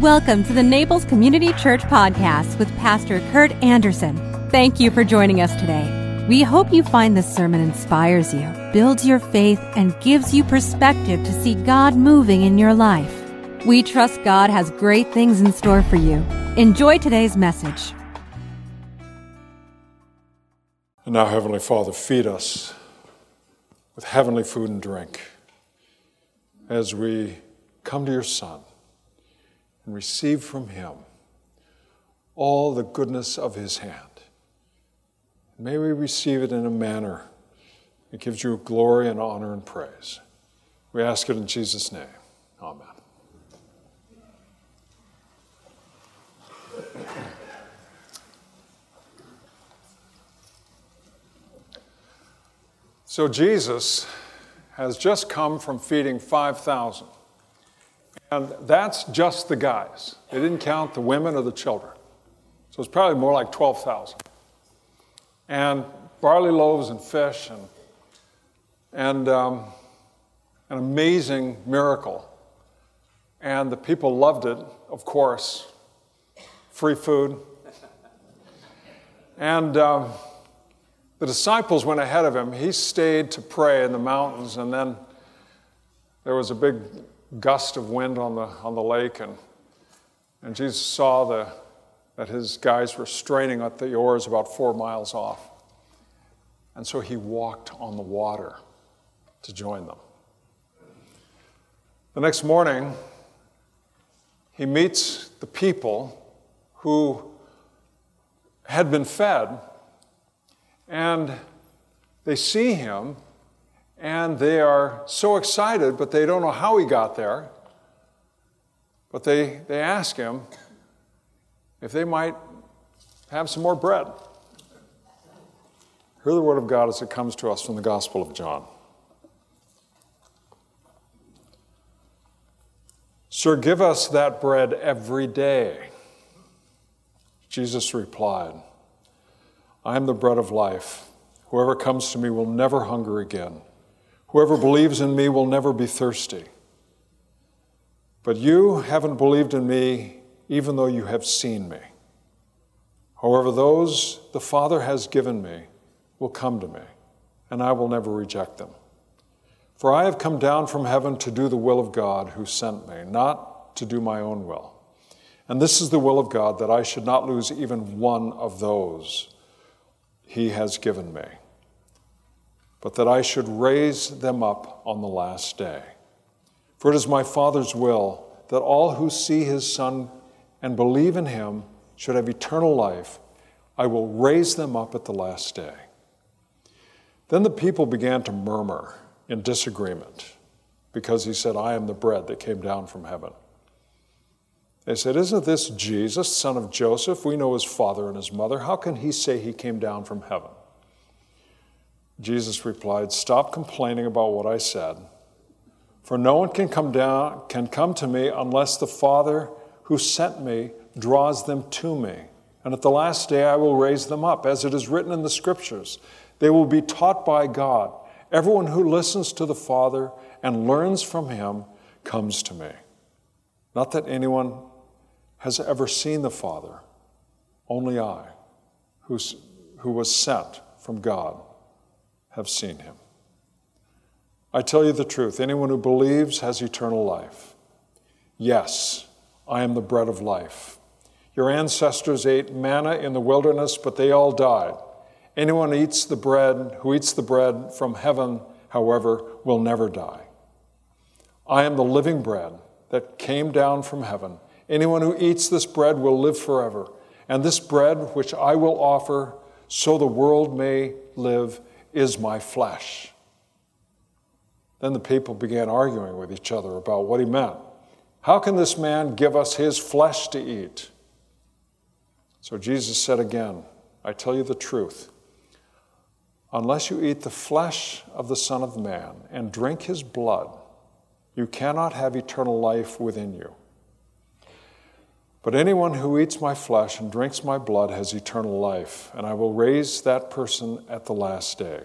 Welcome to the Naples Community Church Podcast with Pastor Kurt Anderson. Thank you for joining us today. We hope you find this sermon inspires you, builds your faith, and gives you perspective to see God moving in your life. We trust God has great things in store for you. Enjoy today's message. And now, Heavenly Father, feed us with heavenly food and drink as we come to your Son and receive from him all the goodness of his hand. May we receive it in a manner that gives you glory and honor and praise. We ask it in Jesus' name. Amen. So, Jesus has just come from feeding 5,000. And that's just the guys. They didn't count the women or the children. So it's probably more like 12,000. And barley loaves and fish and, and um, an amazing miracle. And the people loved it, of course. Free food. And um, the disciples went ahead of him. He stayed to pray in the mountains, and then there was a big gust of wind on the, on the lake, and, and Jesus saw the, that his guys were straining at the oars about four miles off. And so he walked on the water to join them. The next morning, he meets the people who had been fed, and they see him and they are so excited, but they don't know how he got there. But they, they ask him if they might have some more bread. Hear the word of God as it comes to us from the Gospel of John. Sir, give us that bread every day. Jesus replied, I am the bread of life. Whoever comes to me will never hunger again. Whoever believes in me will never be thirsty. But you haven't believed in me, even though you have seen me. However, those the Father has given me will come to me, and I will never reject them. For I have come down from heaven to do the will of God who sent me, not to do my own will. And this is the will of God, that I should not lose even one of those he has given me but that I should raise them up on the last day. For it is my Father's will that all who see his Son and believe in him should have eternal life. I will raise them up at the last day. Then the people began to murmur in disagreement because he said, I am the bread that came down from heaven. They said, Isn't this Jesus, son of Joseph? We know his father and his mother. How can he say he came down from heaven? Jesus replied, Stop complaining about what I said. For no one can come down can come to me unless the Father who sent me draws them to me. And at the last day I will raise them up, as it is written in the scriptures. They will be taught by God. Everyone who listens to the Father and learns from him comes to me. Not that anyone has ever seen the Father, only I, who was sent from God have seen him. I tell you the truth anyone who believes has eternal life. Yes, I am the bread of life. Your ancestors ate manna in the wilderness, but they all died. Anyone who eats the bread, who eats the bread from heaven, however, will never die. I am the living bread that came down from heaven. Anyone who eats this bread will live forever. And this bread which I will offer, so the world may live is my flesh. Then the people began arguing with each other about what he meant. How can this man give us his flesh to eat? So Jesus said again, I tell you the truth. Unless you eat the flesh of the Son of Man and drink his blood, you cannot have eternal life within you. But anyone who eats my flesh and drinks my blood has eternal life, and I will raise that person at the last day.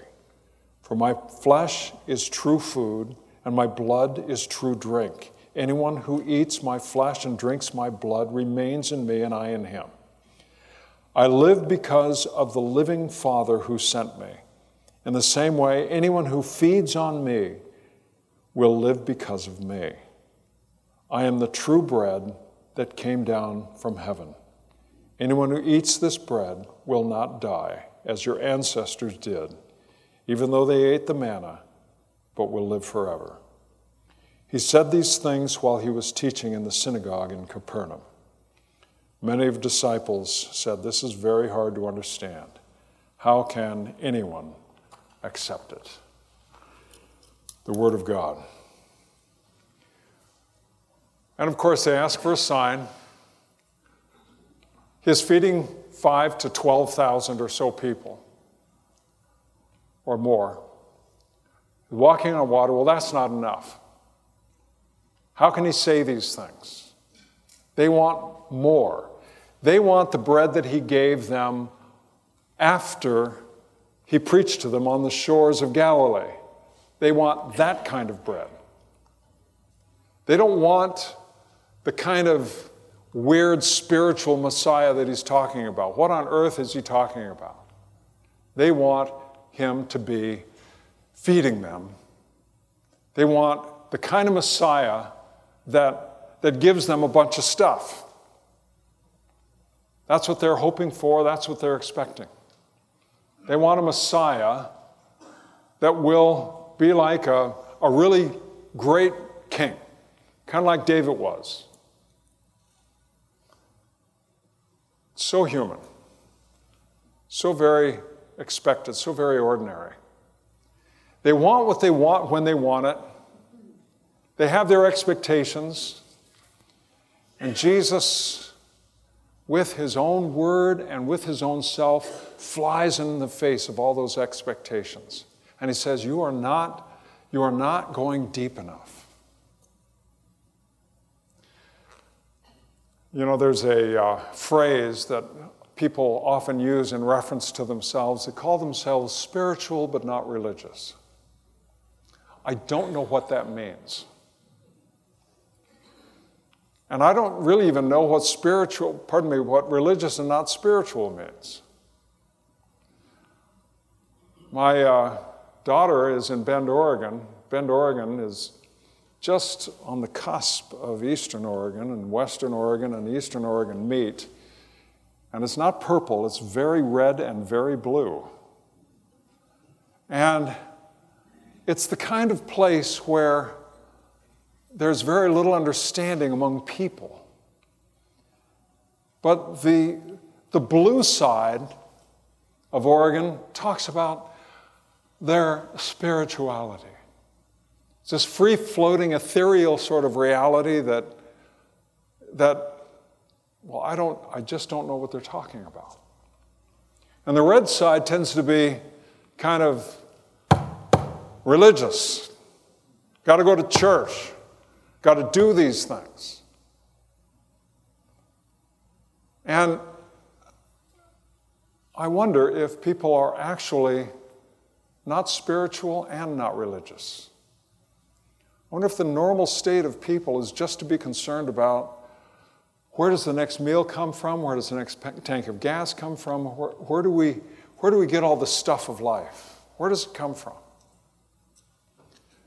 For my flesh is true food, and my blood is true drink. Anyone who eats my flesh and drinks my blood remains in me, and I in him. I live because of the living Father who sent me. In the same way, anyone who feeds on me will live because of me. I am the true bread that came down from heaven. Anyone who eats this bread will not die, as your ancestors did, even though they ate the manna, but will live forever. He said these things while he was teaching in the synagogue in Capernaum. Many of the disciples said, This is very hard to understand. How can anyone accept it? The Word of God. And of course, they ask for a sign. He's feeding five to 12,000 or so people or more. Walking on water, well, that's not enough. How can he say these things? They want more. They want the bread that he gave them after he preached to them on the shores of Galilee. They want that kind of bread. They don't want the kind of weird spiritual Messiah that he's talking about. What on earth is he talking about? They want him to be feeding them. They want the kind of Messiah that, that gives them a bunch of stuff. That's what they're hoping for, that's what they're expecting. They want a Messiah that will be like a, a really great king, kind of like David was. So human, so very expected, so very ordinary. They want what they want when they want it. They have their expectations. And Jesus, with his own word and with his own self, flies in the face of all those expectations. And he says, You are not, you are not going deep enough. You know, there's a uh, phrase that people often use in reference to themselves. They call themselves spiritual but not religious. I don't know what that means. And I don't really even know what spiritual, pardon me, what religious and not spiritual means. My uh, daughter is in Bend, Oregon. Bend, Oregon is just on the cusp of Eastern Oregon, and Western Oregon and Eastern Oregon meet. And it's not purple, it's very red and very blue. And it's the kind of place where there's very little understanding among people. But the, the blue side of Oregon talks about their spirituality. This free floating, ethereal sort of reality that, that, well, I, don't, I just don't know what they're talking about. And the red side tends to be kind of religious. Got to go to church. Got to do these things. And I wonder if people are actually not spiritual and not religious. I wonder if the normal state of people is just to be concerned about where does the next meal come from? Where does the next tank of gas come from? Where, where, do, we, where do we get all the stuff of life? Where does it come from?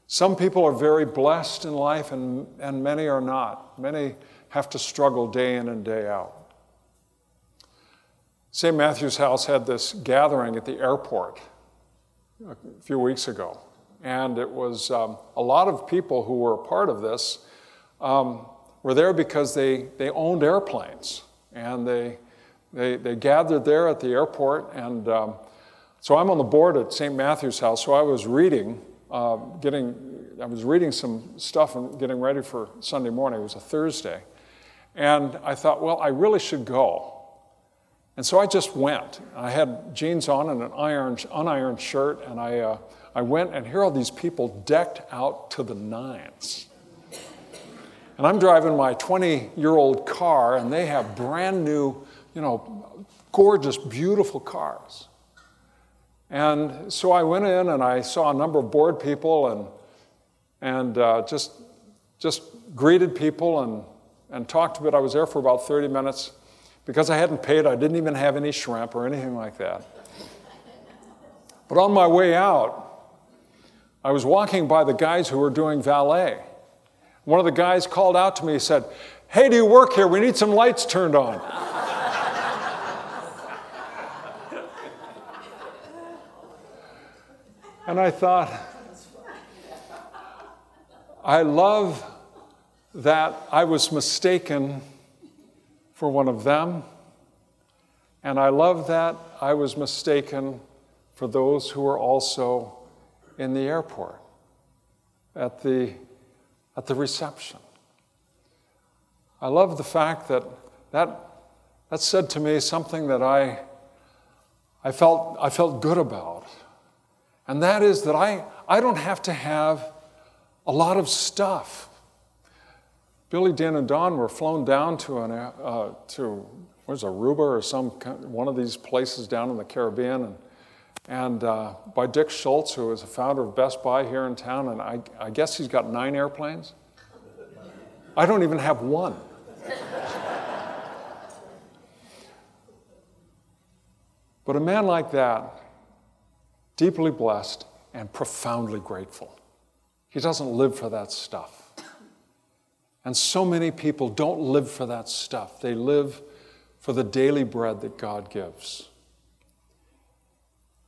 Some people are very blessed in life, and, and many are not. Many have to struggle day in and day out. St. Matthew's House had this gathering at the airport a few weeks ago, and it was um, a lot of people who were a part of this um, were there because they, they owned airplanes, and they, they, they gathered there at the airport. And um, so I'm on the board at St. Matthew's House, so I was reading uh, getting, I was reading some stuff and getting ready for Sunday morning. It was a Thursday. And I thought, well, I really should go. And so I just went. I had jeans on and an iron, unironed shirt, and I, uh, I went, and here are all these people decked out to the nines. And I'm driving my 20 year old car, and they have brand new, you know, gorgeous, beautiful cars. And so I went in and I saw a number of board people and, and uh, just, just greeted people and, and talked a bit. I was there for about 30 minutes. Because I hadn't paid, I didn't even have any shrimp or anything like that. But on my way out, I was walking by the guys who were doing valet. One of the guys called out to me, he said, Hey, do you work here? We need some lights turned on. and I thought, I love that I was mistaken for one of them, and I love that I was mistaken for those who were also in the airport at the, at the reception. I love the fact that that, that said to me something that I, I, felt, I felt good about. And that is that I, I don't have to have a lot of stuff. Billy, Dan, and Don were flown down to, an, uh, to what is Aruba or some one of these places down in the Caribbean, and, and uh, by Dick Schulze, who is a founder of Best Buy here in town, and I, I guess he's got nine airplanes. I don't even have one. but a man like that, deeply blessed and profoundly grateful. He doesn't live for that stuff. And so many people don't live for that stuff. They live for the daily bread that God gives.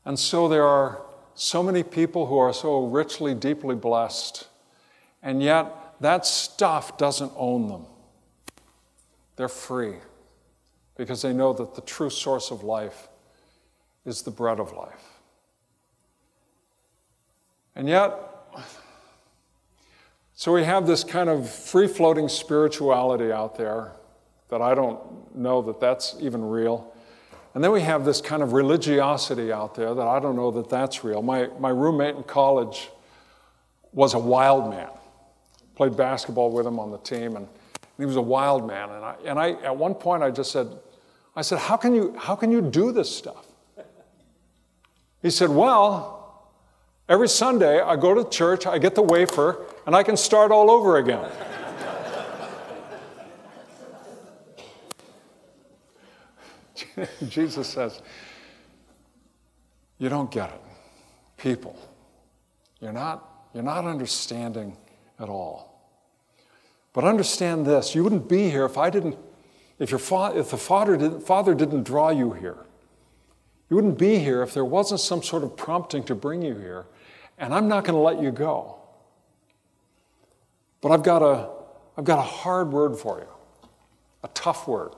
And so there are so many people who are so richly, deeply blessed, and yet that stuff doesn't own them. They're free because they know that the true source of life is the bread of life. And yet, so we have this kind of free floating spirituality out there that I don't know that that's even real. And then we have this kind of religiosity out there that I don't know that that's real. My, my roommate in college was a wild man. Played basketball with him on the team, and he was a wild man. And I, and I at one point, I just said, I said, how can you, how can you do this stuff? He said, well, Every Sunday, I go to church, I get the wafer, and I can start all over again. Jesus says, You don't get it. People, you're not, you're not understanding at all. But understand this you wouldn't be here if I didn't, if, your fa- if the father didn't, father didn't draw you here. You wouldn't be here if there wasn't some sort of prompting to bring you here and I'm not going to let you go. But I've got, a, I've got a hard word for you, a tough word.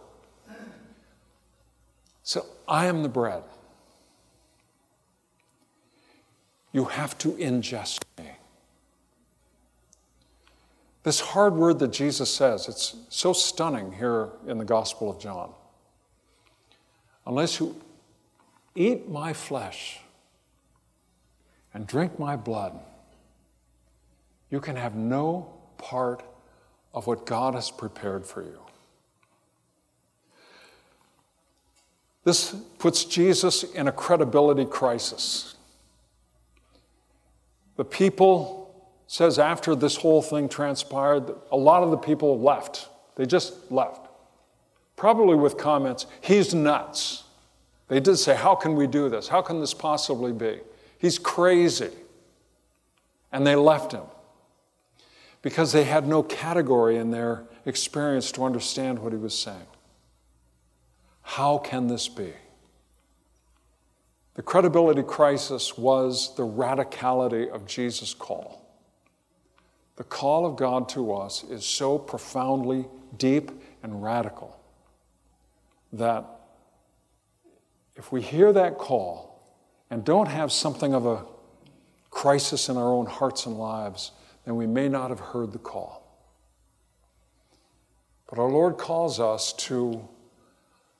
So I am the bread. You have to ingest me. This hard word that Jesus says, it's so stunning here in the Gospel of John. Unless you eat my flesh and drink my blood, you can have no part of what God has prepared for you. This puts Jesus in a credibility crisis. The people says after this whole thing transpired, a lot of the people left. They just left. Probably with comments, he's nuts. They did say, How can we do this? How can this possibly be? He's crazy. And they left him because they had no category in their experience to understand what he was saying. How can this be? The credibility crisis was the radicality of Jesus' call. The call of God to us is so profoundly deep and radical that if we hear that call, and don't have something of a crisis in our own hearts and lives, then we may not have heard the call. But our Lord calls us to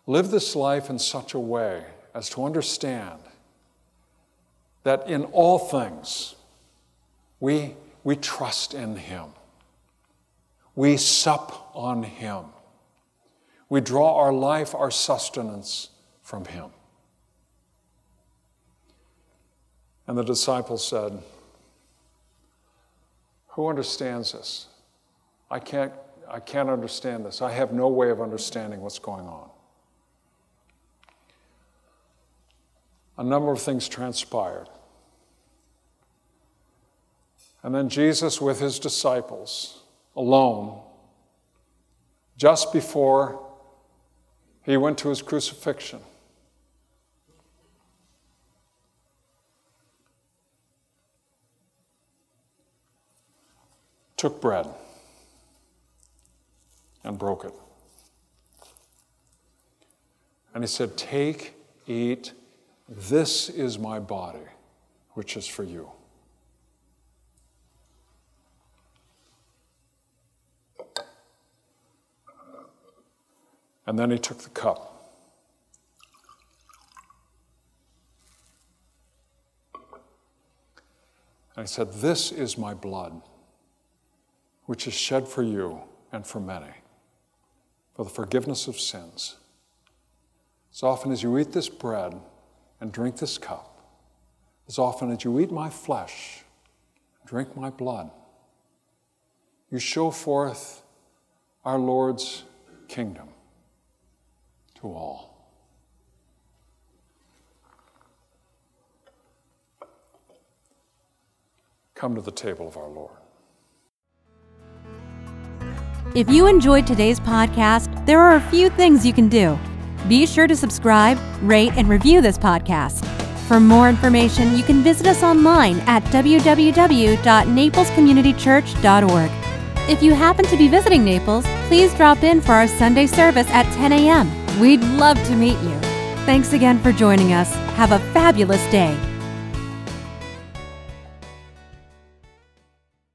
live this life in such a way as to understand that in all things we, we trust in Him. We sup on Him. We draw our life, our sustenance from Him. And the disciples said, Who understands this? I can't, I can't understand this. I have no way of understanding what's going on. A number of things transpired. And then Jesus, with his disciples, alone, just before he went to his crucifixion, took bread and broke it. And he said, Take, eat, this is my body, which is for you. And then he took the cup. And he said, This is my blood, which is shed for you and for many, for the forgiveness of sins. As often as you eat this bread and drink this cup, as often as you eat my flesh, drink my blood, you show forth our Lord's kingdom to all. Come to the table of our Lord. If you enjoyed today's podcast, there are a few things you can do. Be sure to subscribe, rate, and review this podcast. For more information, you can visit us online at www.naplescommunitychurch.org. If you happen to be visiting Naples, please drop in for our Sunday service at 10 a.m. We'd love to meet you. Thanks again for joining us. Have a fabulous day.